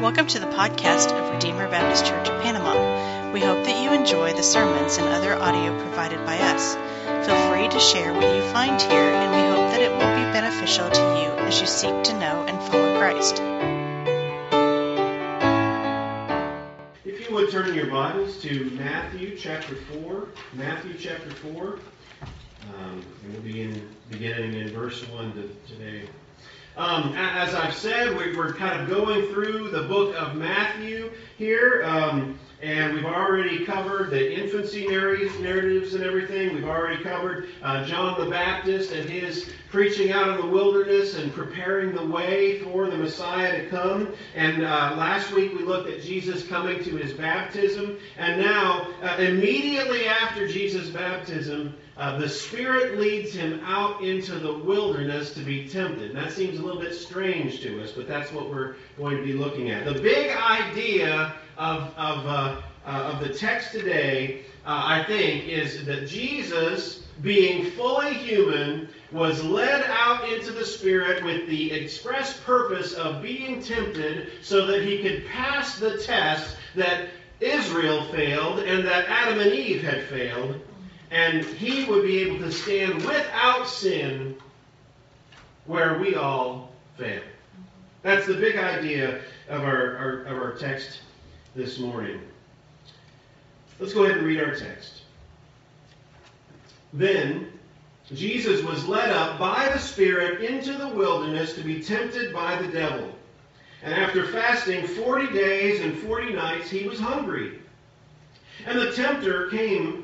Welcome to the podcast of Redeemer Baptist Church of Panama. We hope that you enjoy the sermons and other audio provided by us. Feel free to share what you find here, and we hope that it will be beneficial to you as you seek to know and follow Christ. If you would turn your Bibles to Matthew chapter 4. Matthew chapter 4. Um, and we'll be in, beginning in verse 1 to, today. Um, as I've said, we, are kind of going through the book of Matthew here, um, and we've already covered the infancy narratives and everything. We've already covered uh, John the Baptist and his preaching out in the wilderness and preparing the way for the Messiah to come. And uh, last week we looked at Jesus coming to his baptism, and now, uh, immediately after Jesus' baptism, uh, the Spirit leads him out into the wilderness to be tempted. And that seems a little bit strange to us, but that's what we're going to be looking at. The big idea of, of, uh, uh, of the text today, uh, I think, is that Jesus, being fully human, was led out into the Spirit with the express purpose of being tempted so that he could pass the test that Israel failed and that Adam and Eve had failed and he would be able to stand without sin where we all fail. That's the big idea of our, our, of our text this morning. Let's go ahead and read our text. Then Jesus was led up by the Spirit into the wilderness to be tempted by the devil. And after fasting 40 days and 40 nights, he was hungry. And the tempter came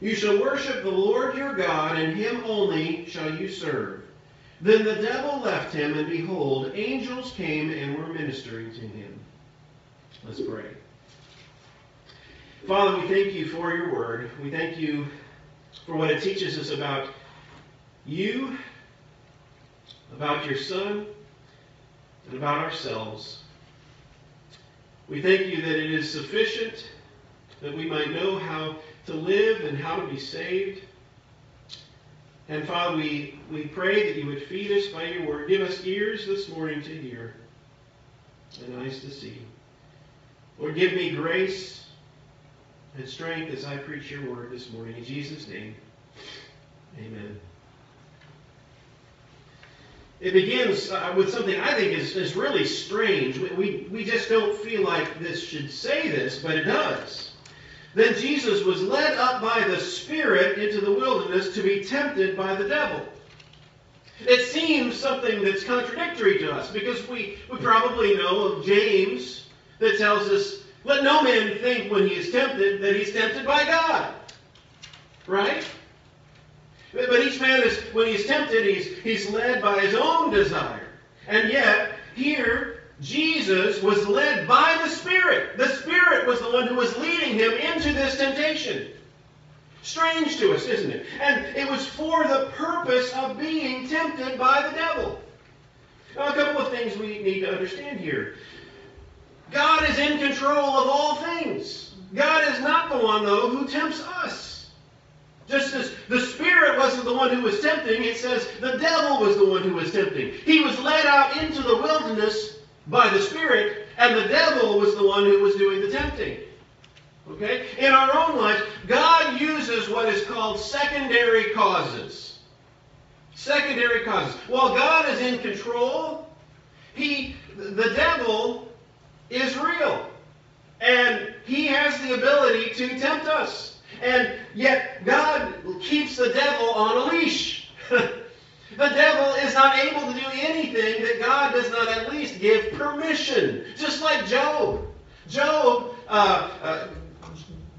you shall worship the Lord your God, and him only shall you serve. Then the devil left him, and behold, angels came and were ministering to him. Let's pray. Father, we thank you for your word. We thank you for what it teaches us about you, about your Son, and about ourselves. We thank you that it is sufficient that we might know how to live and how to be saved. And Father, we, we pray that you would feed us by your word. Give us ears this morning to hear and eyes to see. Lord, give me grace and strength as I preach your word this morning. In Jesus' name, amen. It begins uh, with something I think is, is really strange. We, we, we just don't feel like this should say this, but it does. Then Jesus was led up by the Spirit into the wilderness to be tempted by the devil. It seems something that's contradictory to us because we, we probably know of James that tells us, let no man think when he is tempted that he's tempted by God. Right? But each man is, when he's tempted, he's, he's led by his own desire. And yet, here, Jesus was led by the Spirit. The Spirit was the one who was leading him into this temptation. Strange to us, isn't it? And it was for the purpose of being tempted by the devil. Now, a couple of things we need to understand here. God is in control of all things. God is not the one, though, who tempts us. Just as the Spirit wasn't the one who was tempting, it says the devil was the one who was tempting. He was led out into the wilderness by the Spirit, and the devil was the one who was doing the tempting. Okay? In our own lives, God uses what is called secondary causes. Secondary causes. While God is in control, he, the devil is real. And he has the ability to tempt us. And yet, God keeps the devil on a leash. the devil is not able to do anything that God does not at least give permission. Just like Job. Job, uh, uh,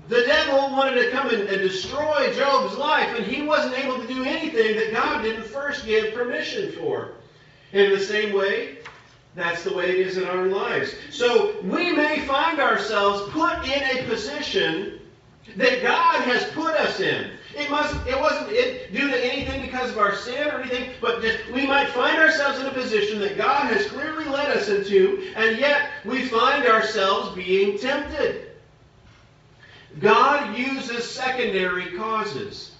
the devil wanted to come and, and destroy Job's life, and he wasn't able to do anything that God didn't first give permission for. In the same way, that's the way it is in our lives. So we may find ourselves put in a position that God has put us in. It must it wasn't it due to anything because of our sin or anything, but just we might find ourselves in a position that God has clearly led us into, and yet we find ourselves being tempted. God uses secondary causes.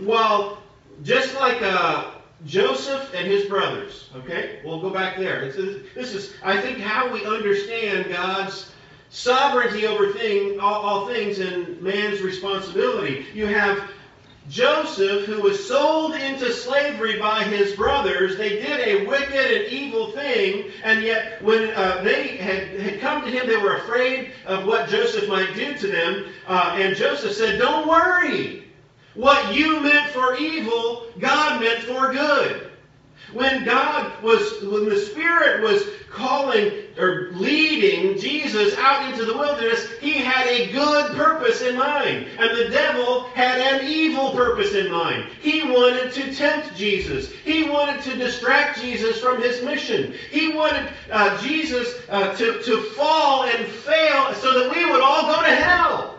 While just like uh, Joseph and his brothers, okay, we'll go back there. This is, I think, how we understand God's sovereignty over thing, all, all things and man's responsibility. You have Joseph, who was sold into slavery by his brothers, they did a wicked and evil thing, and yet when uh, they had, had come to him, they were afraid of what Joseph might do to them. Uh, and Joseph said, Don't worry. What you meant for evil, God meant for good. When God was, when the Spirit was calling or leading Jesus out into the wilderness, he had a good purpose in mind. And the devil had an evil purpose in mind. He wanted to tempt Jesus. He wanted to distract Jesus from his mission. He wanted uh, Jesus uh, to, to fall and fail so that we would all go to hell.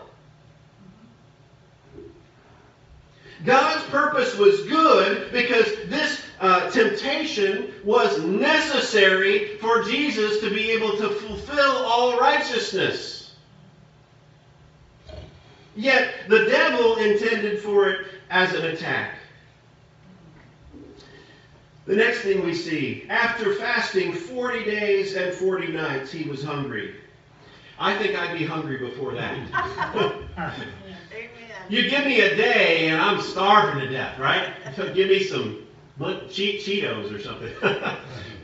God's purpose was good because this uh, temptation was necessary for Jesus to be able to fulfill all righteousness. Yet the devil intended for it as an attack. The next thing we see, after fasting 40 days and 40 nights, he was hungry. I think I'd be hungry before that. you give me a day and I'm starving to death, right? So give me some che- Cheetos or something.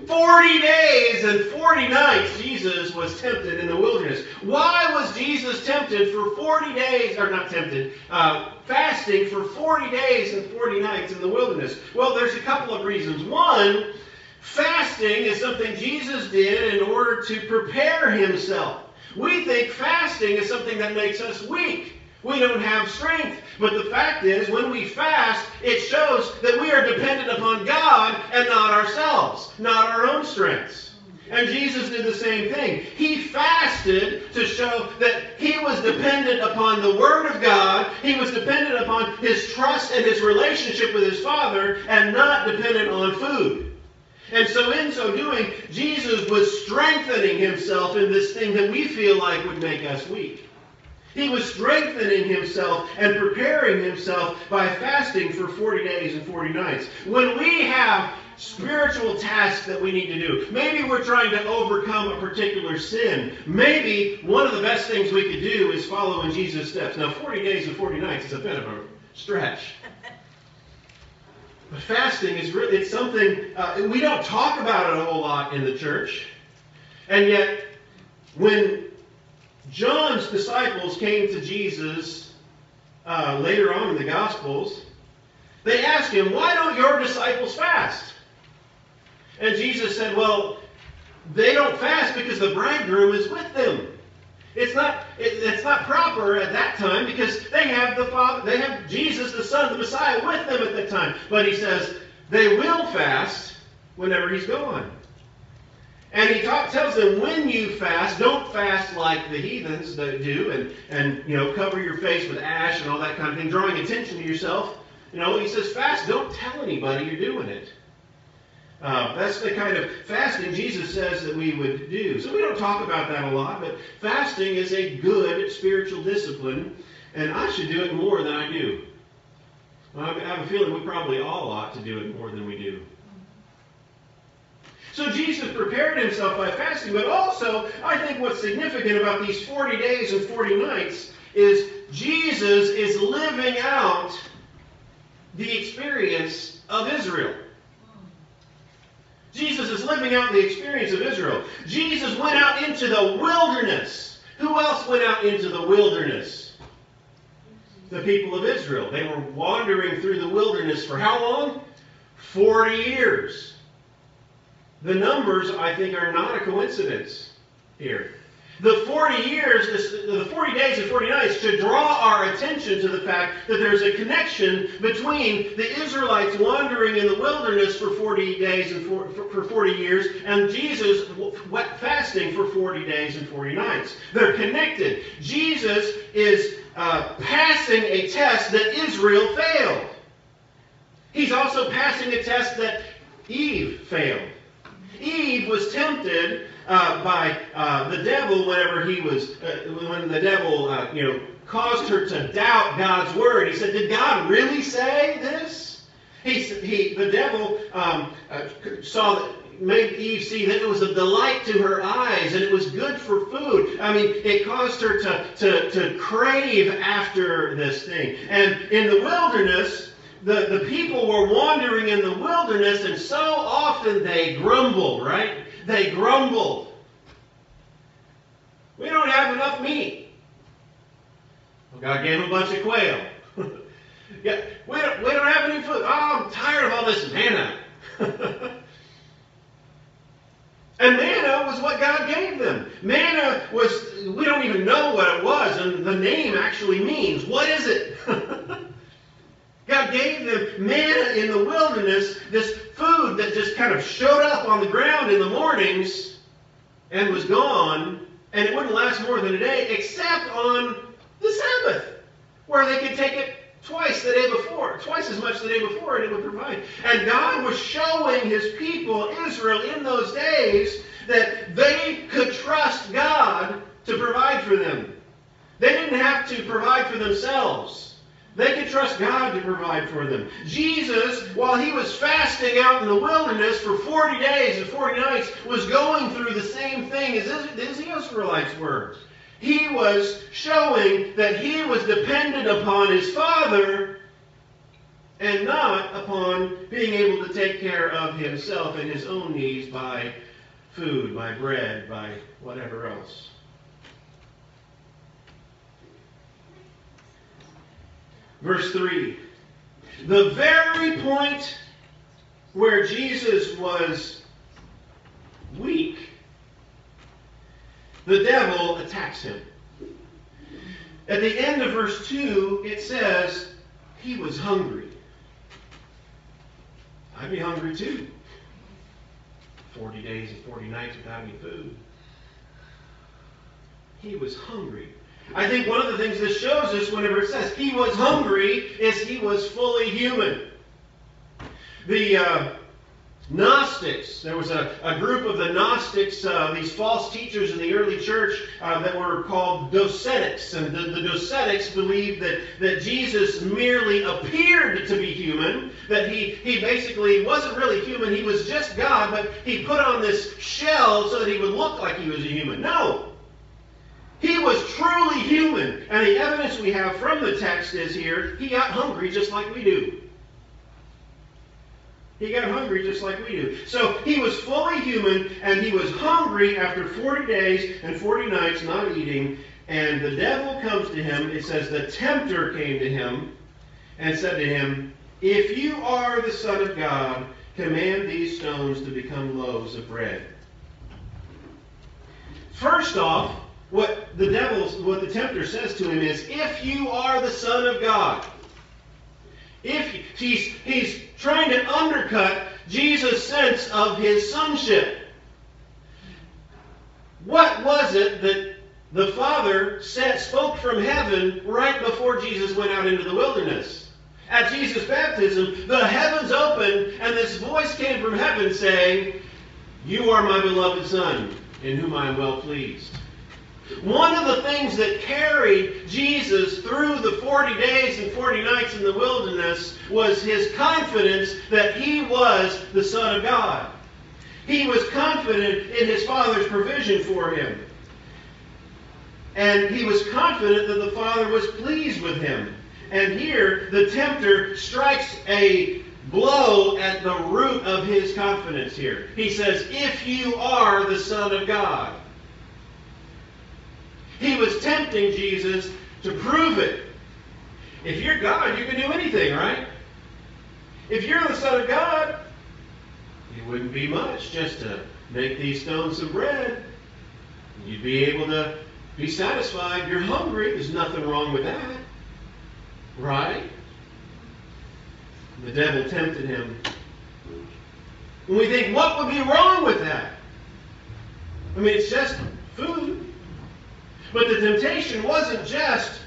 40 days and 40 nights Jesus was tempted in the wilderness. Why was Jesus tempted for 40 days, or not tempted, uh, fasting for 40 days and 40 nights in the wilderness? Well, there's a couple of reasons. One, fasting is something Jesus did in order to prepare himself. We think fasting is something that makes us weak. We don't have strength. But the fact is, when we fast, it shows that we are dependent upon God and not ourselves, not our own strengths. And Jesus did the same thing. He fasted to show that he was dependent upon the Word of God. He was dependent upon his trust and his relationship with his Father and not dependent on food. And so, in so doing, Jesus was strengthening himself in this thing that we feel like would make us weak. He was strengthening himself and preparing himself by fasting for 40 days and 40 nights. When we have spiritual tasks that we need to do, maybe we're trying to overcome a particular sin. Maybe one of the best things we could do is follow in Jesus' steps. Now, 40 days and 40 nights is a bit of a stretch. But fasting is really, it's something, uh, we don't talk about it a whole lot in the church. And yet, when John's disciples came to Jesus uh, later on in the Gospels. They asked him, Why don't your disciples fast? And Jesus said, Well, they don't fast because the bridegroom is with them. It's not, it, it's not proper at that time because they have the Father, they have Jesus, the Son, of the Messiah, with them at that time. But he says they will fast whenever he's gone. And he tells them when you fast, don't fast like the heathens do and, and you know cover your face with ash and all that kind of thing, drawing attention to yourself. You know, he says fast, don't tell anybody you're doing it. Uh, that's the kind of fasting Jesus says that we would do. So we don't talk about that a lot, but fasting is a good spiritual discipline, and I should do it more than I do. I have a feeling we probably all ought to do it more than we do. So Jesus prepared himself by fasting, but also, I think what's significant about these 40 days and 40 nights is Jesus is living out the experience of Israel. Jesus is living out the experience of Israel. Jesus went out into the wilderness. Who else went out into the wilderness? The people of Israel. They were wandering through the wilderness for how long? 40 years. The numbers, I think, are not a coincidence here. The 40 years, the 40 days and 40 nights should draw our attention to the fact that there's a connection between the Israelites wandering in the wilderness for 40 days and for, for 40 years and Jesus fasting for 40 days and 40 nights. They're connected. Jesus is uh, passing a test that Israel failed. He's also passing a test that Eve failed. Eve was tempted uh, by uh, the devil whenever he was, uh, when the devil, uh, you know, caused her to doubt God's word. He said, "Did God really say this?" He, he the devil um, uh, saw that. Made Eve see that it was a delight to her eyes and it was good for food. I mean, it caused her to, to, to crave after this thing. And in the wilderness, the, the people were wandering in the wilderness, and so often they grumbled, right? They grumbled. We don't have enough meat. Well, God gave them a bunch of quail. yeah, we don't, we don't have any food. Oh, I'm tired of all this manna. and manna was what God gave them. Manna was, we don't even know what it was, and the name actually means, what is it? God gave them manna in the wilderness, this food that just kind of showed up on the ground in the mornings and was gone, and it wouldn't last more than a day, except on the Sabbath, where they could take it twice the day before, twice as much the day before, and it would provide. And God was showing his people, Israel, in those days that they could trust God to provide for them. They didn't have to provide for themselves. They could trust God to provide for them. Jesus, while he was fasting out in the wilderness for 40 days and 40 nights, was going through the same thing as the Israelites were. He was showing that he was dependent upon his Father and not upon being able to take care of himself and his own needs by food, by bread, by whatever else. Verse 3. The very point where Jesus was weak, the devil attacks him. At the end of verse 2, it says, he was hungry. I'd be hungry too. 40 days and 40 nights without any food. He was hungry. I think one of the things this shows us whenever it says he was hungry is he was fully human. The uh, Gnostics, there was a, a group of the Gnostics, uh, these false teachers in the early church uh, that were called Docetics. And the, the Docetics believed that, that Jesus merely appeared to be human, that he, he basically wasn't really human, he was just God, but he put on this shell so that he would look like he was a human. No! He was truly human. And the evidence we have from the text is here, he got hungry just like we do. He got hungry just like we do. So he was fully human, and he was hungry after 40 days and 40 nights not eating. And the devil comes to him. It says, The tempter came to him and said to him, If you are the Son of God, command these stones to become loaves of bread. First off, what the devil, what the tempter says to him is, if you are the Son of God, if he's, he's trying to undercut Jesus' sense of his sonship. What was it that the Father said, spoke from heaven right before Jesus went out into the wilderness? At Jesus' baptism, the heavens opened, and this voice came from heaven saying, You are my beloved Son, in whom I am well pleased. One of the things that carried Jesus through the 40 days and 40 nights in the wilderness was his confidence that he was the Son of God. He was confident in his Father's provision for him. And he was confident that the Father was pleased with him. And here, the tempter strikes a blow at the root of his confidence here. He says, If you are the Son of God. He was tempting Jesus to prove it. If you're God, you can do anything, right? If you're the Son of God, it wouldn't be much just to make these stones some bread. You'd be able to be satisfied. You're hungry. There's nothing wrong with that. Right? The devil tempted him. And we think, what would be wrong with that? I mean, it's just food. But the temptation wasn't just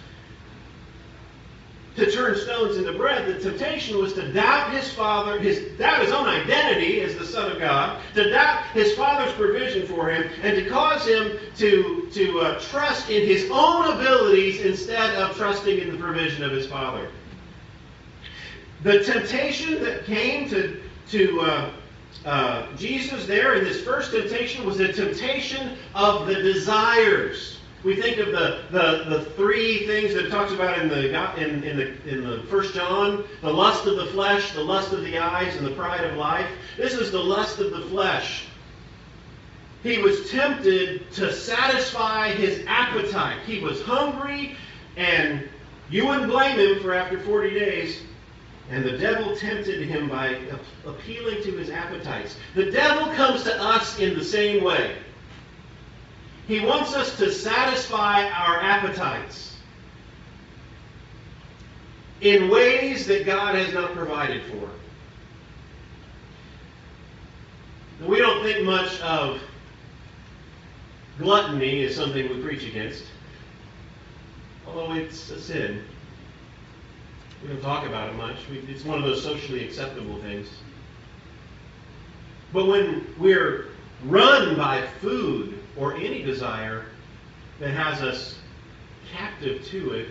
to turn stones into bread. The temptation was to doubt his father, his doubt his own identity as the Son of God, to doubt his father's provision for him, and to cause him to, to uh, trust in his own abilities instead of trusting in the provision of his father. The temptation that came to, to uh, uh, Jesus there in this first temptation was a temptation of the desires. We think of the, the, the three things that it talks about in the, in, in, the, in the First John the lust of the flesh, the lust of the eyes, and the pride of life. This is the lust of the flesh. He was tempted to satisfy his appetite. He was hungry, and you wouldn't blame him for after 40 days. And the devil tempted him by appealing to his appetites. The devil comes to us in the same way. He wants us to satisfy our appetites in ways that God has not provided for. We don't think much of gluttony as something we preach against, although it's a sin. We don't talk about it much. It's one of those socially acceptable things. But when we're run by food or any desire that has us captive to it,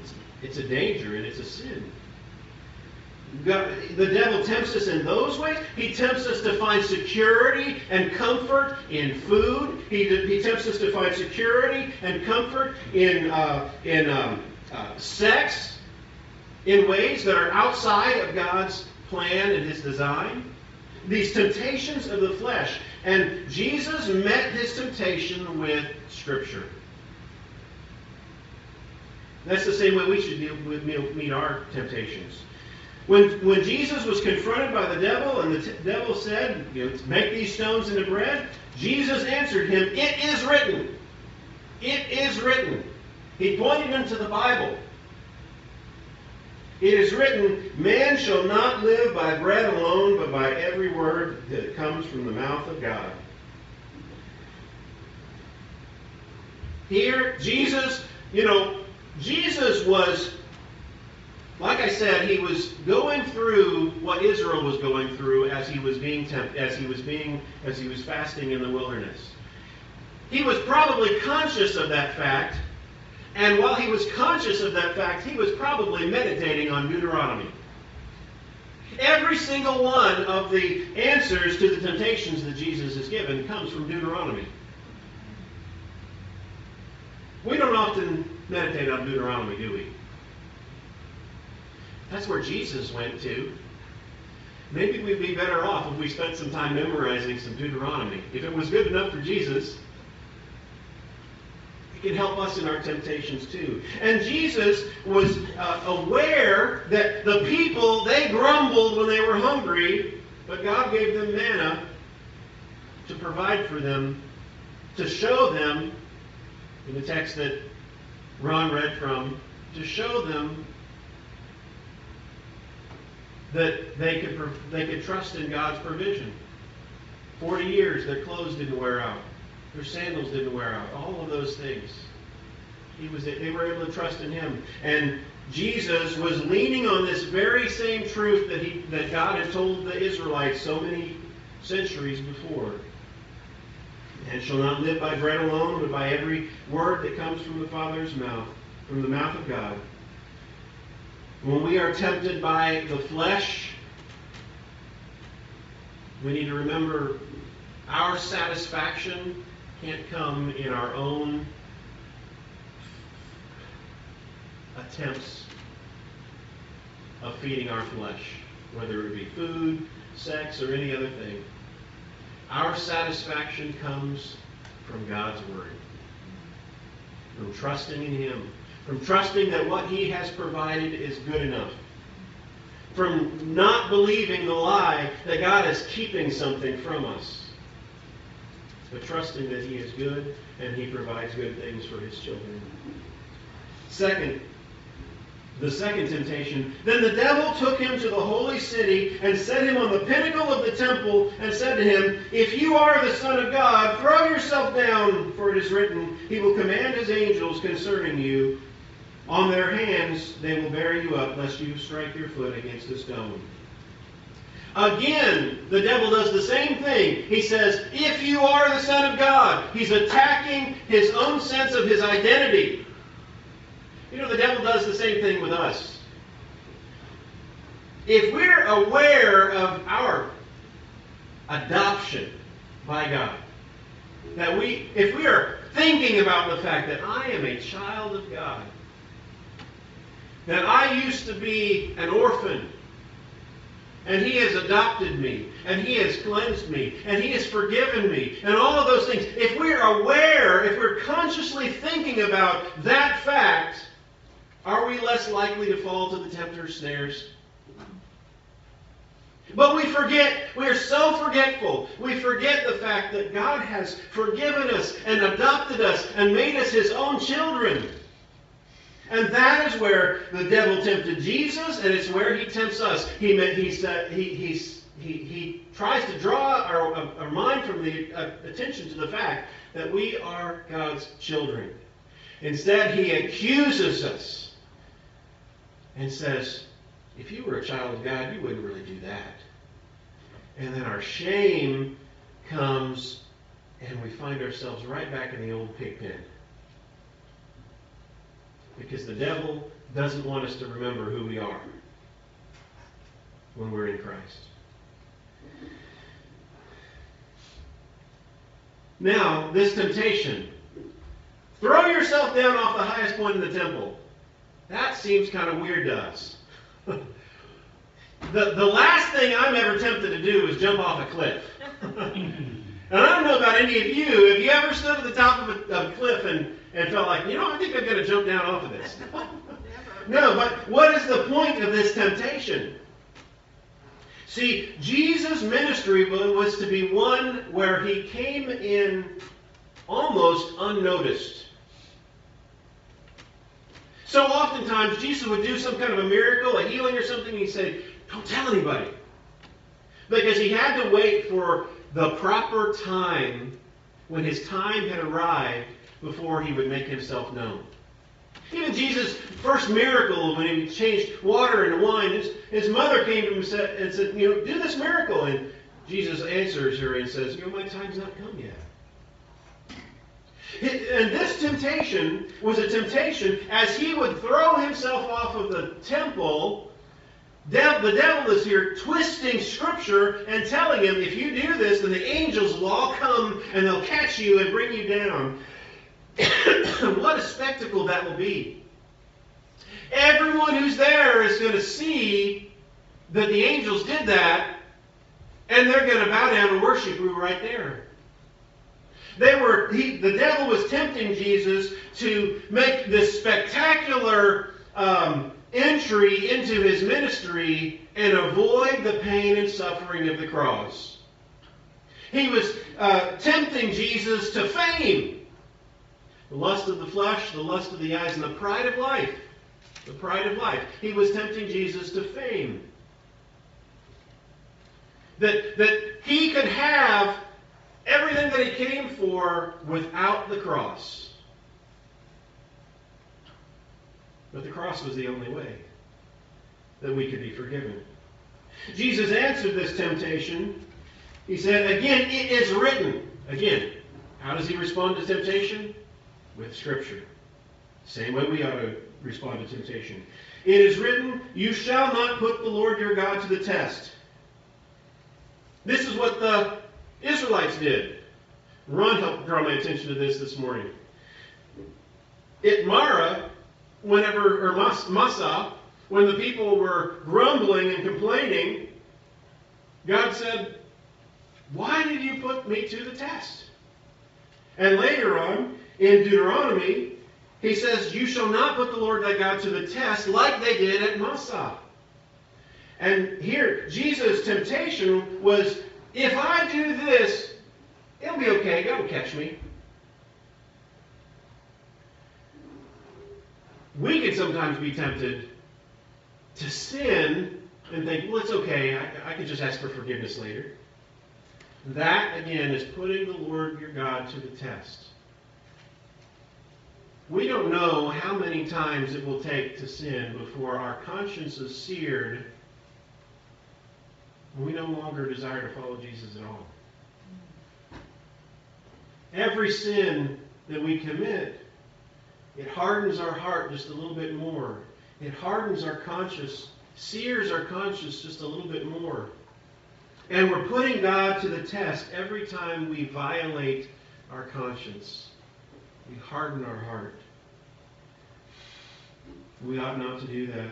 it's, it's a danger and it's a sin. God, the devil tempts us in those ways. He tempts us to find security and comfort in food. He, he tempts us to find security and comfort in, uh, in um, uh, sex in ways that are outside of God's plan and His design these temptations of the flesh. And Jesus met his temptation with Scripture. That's the same way we should deal with, meet our temptations. When, when Jesus was confronted by the devil, and the t- devil said, you know, Make these stones into bread, Jesus answered him, It is written. It is written. He pointed him to the Bible. It is written, Man shall not live by bread alone, but by every word that comes from the mouth of God. Here, Jesus, you know, Jesus was, like I said, he was going through what Israel was going through as he was being as he was being, as he was fasting in the wilderness. He was probably conscious of that fact and while he was conscious of that fact, he was probably meditating on Deuteronomy. Every single one of the answers to the temptations that Jesus has given comes from Deuteronomy. We don't often meditate on Deuteronomy, do we? That's where Jesus went to. Maybe we'd be better off if we spent some time memorizing some Deuteronomy. If it was good enough for Jesus, can help us in our temptations too. And Jesus was uh, aware that the people, they grumbled when they were hungry, but God gave them manna to provide for them, to show them, in the text that Ron read from, to show them that they could, they could trust in God's provision. Forty years, their clothes didn't wear out. Their sandals didn't wear out. All of those things. He was, they were able to trust in him. And Jesus was leaning on this very same truth that, he, that God had told the Israelites so many centuries before. And shall not live by bread alone, but by every word that comes from the Father's mouth, from the mouth of God. When we are tempted by the flesh, we need to remember our satisfaction can't come in our own attempts of feeding our flesh, whether it be food, sex, or any other thing. Our satisfaction comes from God's Word, from trusting in Him, from trusting that what He has provided is good enough, from not believing the lie that God is keeping something from us, but trusting that He is good and He provides good things for His children. Second, the second temptation. Then the devil took him to the holy city and set him on the pinnacle of the temple and said to him, If you are the Son of God, throw yourself down, for it is written, He will command His angels concerning you. On their hands they will bear you up, lest you strike your foot against a stone. Again, the devil does the same thing. He says, If you are the Son of God, he's attacking his own sense of his identity. You know, the devil does the same thing with us. If we're aware of our adoption by God, that we, if we are thinking about the fact that I am a child of God, that I used to be an orphan, and He has adopted me, and He has cleansed me, and He has forgiven me, and all of those things, if we're aware, if we're consciously thinking about that fact, are we less likely to fall to the tempter's snares? But we forget, we are so forgetful. We forget the fact that God has forgiven us and adopted us and made us his own children. And that is where the devil tempted Jesus, and it's where he tempts us. He, he, he, he, tries to draw our, our mind from the uh, attention to the fact that we are God's children. Instead, he accuses us and says, if you were a child of God, you wouldn't really do that. And then our shame comes and we find ourselves right back in the old pig pen. Because the devil doesn't want us to remember who we are when we're in Christ. Now, this temptation. Throw yourself down off the highest point in the temple. That seems kind of weird to us. the, the last thing I'm ever tempted to do is jump off a cliff. and I don't know about any of you. Have you ever stood at the top of a, of a cliff and, and felt like, you know, I think I'm going to jump down off of this? no, but what is the point of this temptation? See, Jesus' ministry was to be one where he came in almost unnoticed. So oftentimes Jesus would do some kind of a miracle, a healing or something, and he'd say, Don't tell anybody. Because he had to wait for the proper time when his time had arrived before he would make himself known. Even Jesus' first miracle, when he changed water into wine, his, his mother came to him and said, and said, You know, do this miracle. And Jesus answers her and says, You know, my time's not come yet. And this temptation was a temptation as he would throw himself off of the temple. The devil is here twisting scripture and telling him, if you do this, then the angels will all come and they'll catch you and bring you down. what a spectacle that will be. Everyone who's there is going to see that the angels did that, and they're going to bow down and worship you right there. They were, he, the devil was tempting Jesus to make this spectacular um, entry into his ministry and avoid the pain and suffering of the cross. He was uh, tempting Jesus to fame. The lust of the flesh, the lust of the eyes, and the pride of life. The pride of life. He was tempting Jesus to fame. That, that he could have everything that he came for without the cross. But the cross was the only way that we could be forgiven. Jesus answered this temptation. He said, Again, it is written. Again, how does he respond to temptation? With Scripture. Same way we ought to respond to temptation. It is written, You shall not put the Lord your God to the test. This is what the Israelites did. Ron helped draw my attention to this this morning. At Marah, whenever, or Massah, when the people were grumbling and complaining, God said, Why did you put me to the test? And later on, in Deuteronomy, he says, You shall not put the Lord thy God to the test like they did at Massah. And here, Jesus' temptation was, If I do this, it'll be okay. God will catch me. We can sometimes be tempted to sin and think, well, it's okay. I, I can just ask for forgiveness later. That, again, is putting the Lord your God to the test. We don't know how many times it will take to sin before our conscience is seared and we no longer desire to follow Jesus at all. Every sin that we commit, it hardens our heart just a little bit more. It hardens our conscience, sears our conscience just a little bit more. And we're putting God to the test every time we violate our conscience. We harden our heart. We ought not to do that.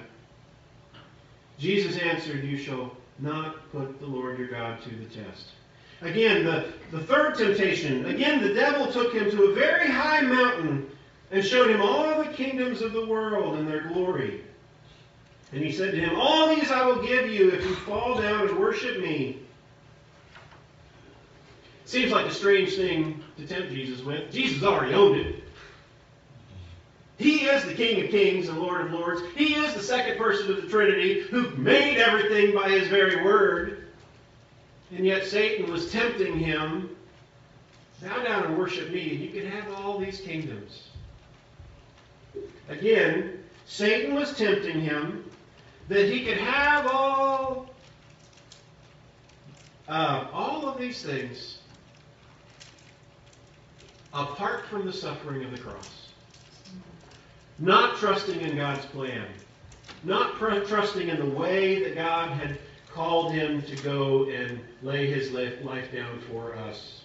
Jesus answered, You shall not put the Lord your God to the test. Again, the, the third temptation. Again, the devil took him to a very high mountain and showed him all the kingdoms of the world and their glory. And he said to him, All these I will give you if you fall down and worship me. Seems like a strange thing to tempt Jesus with. Jesus already owned it. He is the King of Kings and Lord of Lords. He is the second person of the Trinity who made everything by his very word. And yet Satan was tempting him. Bow down and worship me, and you can have all these kingdoms. Again, Satan was tempting him that he could have all, uh, all of these things apart from the suffering of the cross. Not trusting in God's plan. Not trusting in the way that God had called him to go and lay his life down for us.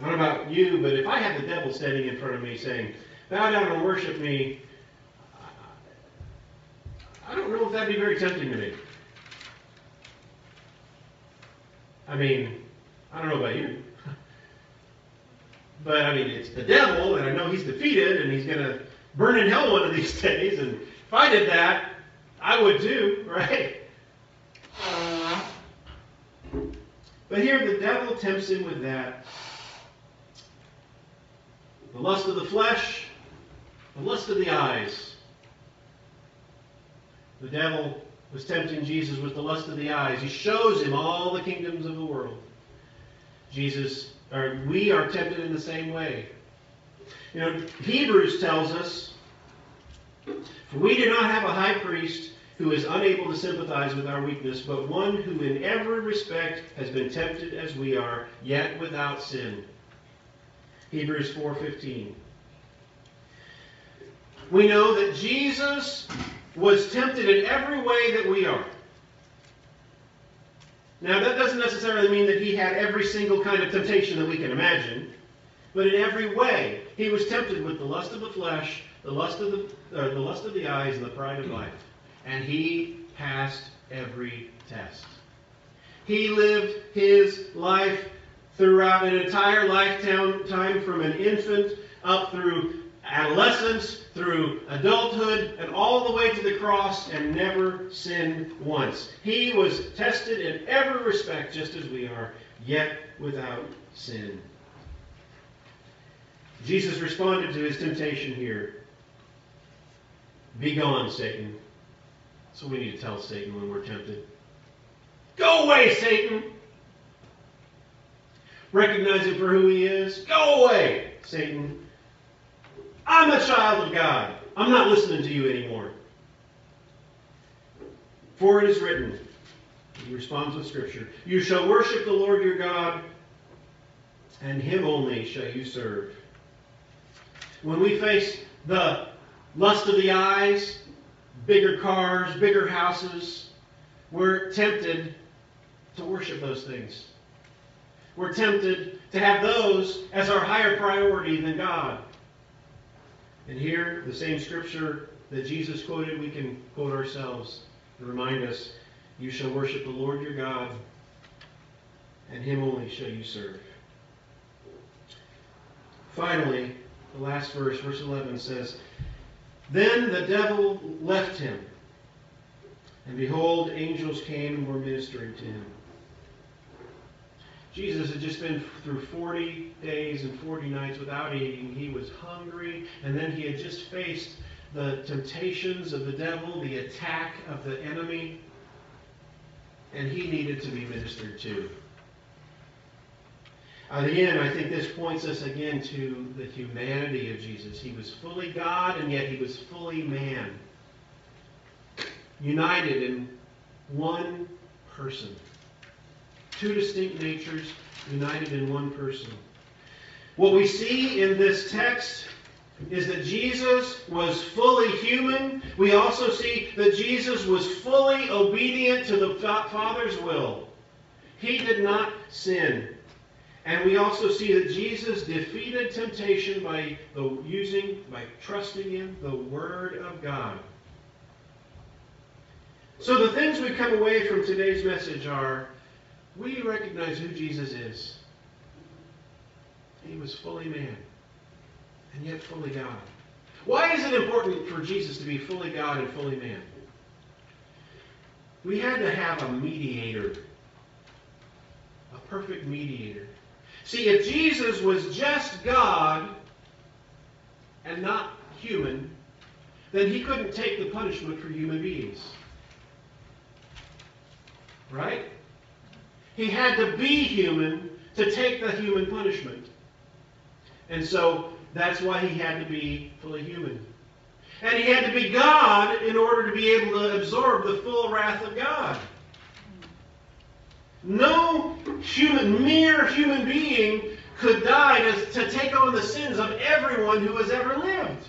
I don't know about you, but if I had the devil standing in front of me saying, bow down and worship me, I don't know if that'd be very tempting to me. I mean, I don't know about you. But I mean, it's the devil, and I know he's defeated, and he's going to burn in hell one of these days. And if I did that, I would too, right? But here the devil tempts him with that. The lust of the flesh, the lust of the eyes. The devil was tempting Jesus with the lust of the eyes. He shows him all the kingdoms of the world. Jesus or we are tempted in the same way. You know, Hebrews tells us, For we do not have a high priest who is unable to sympathize with our weakness, but one who in every respect has been tempted as we are, yet without sin. Hebrews 4:15. We know that Jesus was tempted in every way that we are. Now, that doesn't necessarily mean that he had every single kind of temptation that we can imagine, but in every way, he was tempted with the lust of the flesh, the lust of the, uh, the lust of the eyes, and the pride of life. And he passed every test. He lived his life throughout an entire lifetime time from an infant up through adolescence, through adulthood, and all the way to the cross, and never sinned once. He was tested in every respect, just as we are, yet without sin. Jesus responded to his temptation here Be gone, Satan. So we need to tell Satan when we're tempted. Go away, Satan! Recognize him for who he is. Go away, Satan. I'm a child of God. I'm not listening to you anymore. For it is written, he responds with Scripture, You shall worship the Lord your God, and him only shall you serve. When we face the lust of the eyes, bigger cars, bigger houses, we're tempted to worship those things. We're tempted to have those as our higher priority than God. And here, the same scripture that Jesus quoted, we can quote ourselves and remind us You shall worship the Lord your God, and him only shall you serve. Finally, the last verse, verse 11 says, Then the devil left him, and behold, angels came and were ministering to him. Jesus had just been through 40 days and 40 nights without eating. He was hungry, and then he had just faced the temptations of the devil, the attack of the enemy, and he needed to be ministered to. Again, I think this points us again to the humanity of Jesus. He was fully God, and yet he was fully man. United in one person. Two distinct natures united in one person. What we see in this text is that Jesus was fully human. We also see that Jesus was fully obedient to the Father's will. He did not sin. And we also see that Jesus defeated temptation by the using, by trusting in the Word of God. So the things we come away from today's message are we recognize who Jesus is. He was fully man and yet fully God. Why is it important for Jesus to be fully God and fully man? We had to have a mediator, a perfect mediator. See, if Jesus was just God and not human, then he couldn't take the punishment for human beings. Right? He had to be human to take the human punishment. And so that's why he had to be fully human. And he had to be God in order to be able to absorb the full wrath of God. No human, mere human being could die to, to take on the sins of everyone who has ever lived.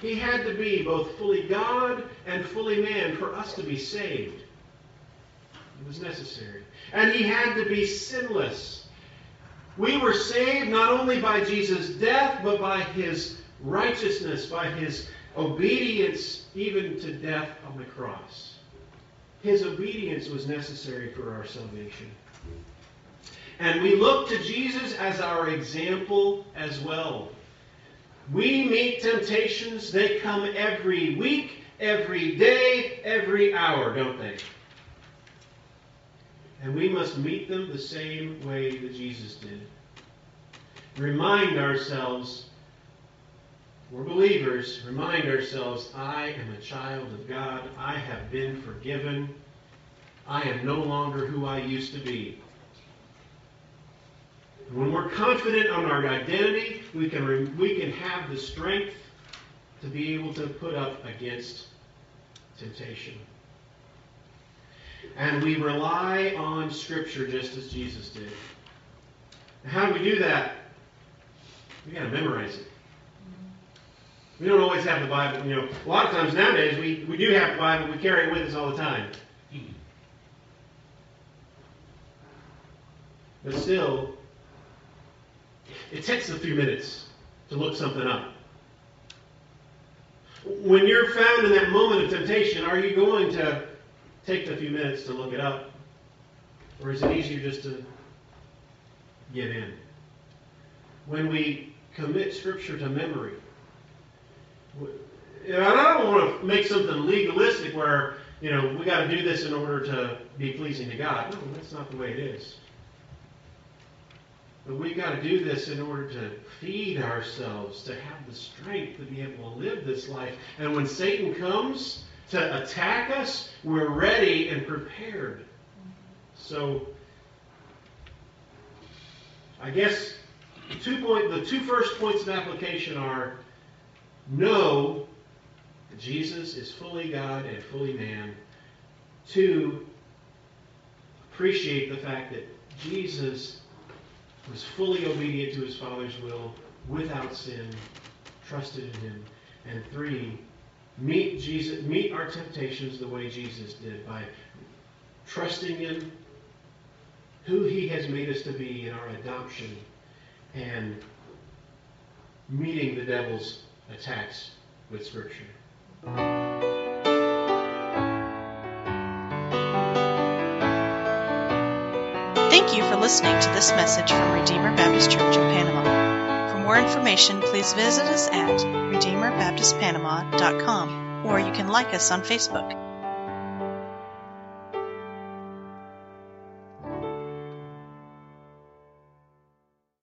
He had to be both fully God and fully man for us to be saved. It was necessary. And he had to be sinless. We were saved not only by Jesus' death, but by his righteousness, by his obedience, even to death on the cross. His obedience was necessary for our salvation. And we look to Jesus as our example as well. We meet temptations, they come every week, every day, every hour, don't they? And we must meet them the same way that Jesus did. Remind ourselves we're believers, remind ourselves I am a child of God. I have been forgiven. I am no longer who I used to be. When we're confident on our identity, we can, we can have the strength to be able to put up against temptation. And we rely on Scripture just as Jesus did. how do we do that? We got to memorize it. We don't always have the Bible. You know, a lot of times nowadays we, we do have the Bible. We carry it with us all the time. But still, it takes a few minutes to look something up. When you're found in that moment of temptation, are you going to take a few minutes to look it up? Or is it easier just to give in? When we commit Scripture to memory, and I don't want to make something legalistic where, you know, we got to do this in order to be pleasing to God. No, that's not the way it is. But we got to do this in order to feed ourselves, to have the strength to be able to live this life. And when Satan comes to attack us, we're ready and prepared. So, I guess two point, the two first points of application are know Jesus is fully God and fully man. Two, appreciate the fact that Jesus was fully obedient to his Father's will without sin, trusted in him. And three, meet Jesus, meet our temptations the way Jesus did by trusting in who he has made us to be in our adoption and meeting the devil's attacks with Scripture. Thank you for listening to this message from Redeemer Baptist Church of Panama. For more information, please visit us at redeemerbaptistpanama.com or you can like us on Facebook.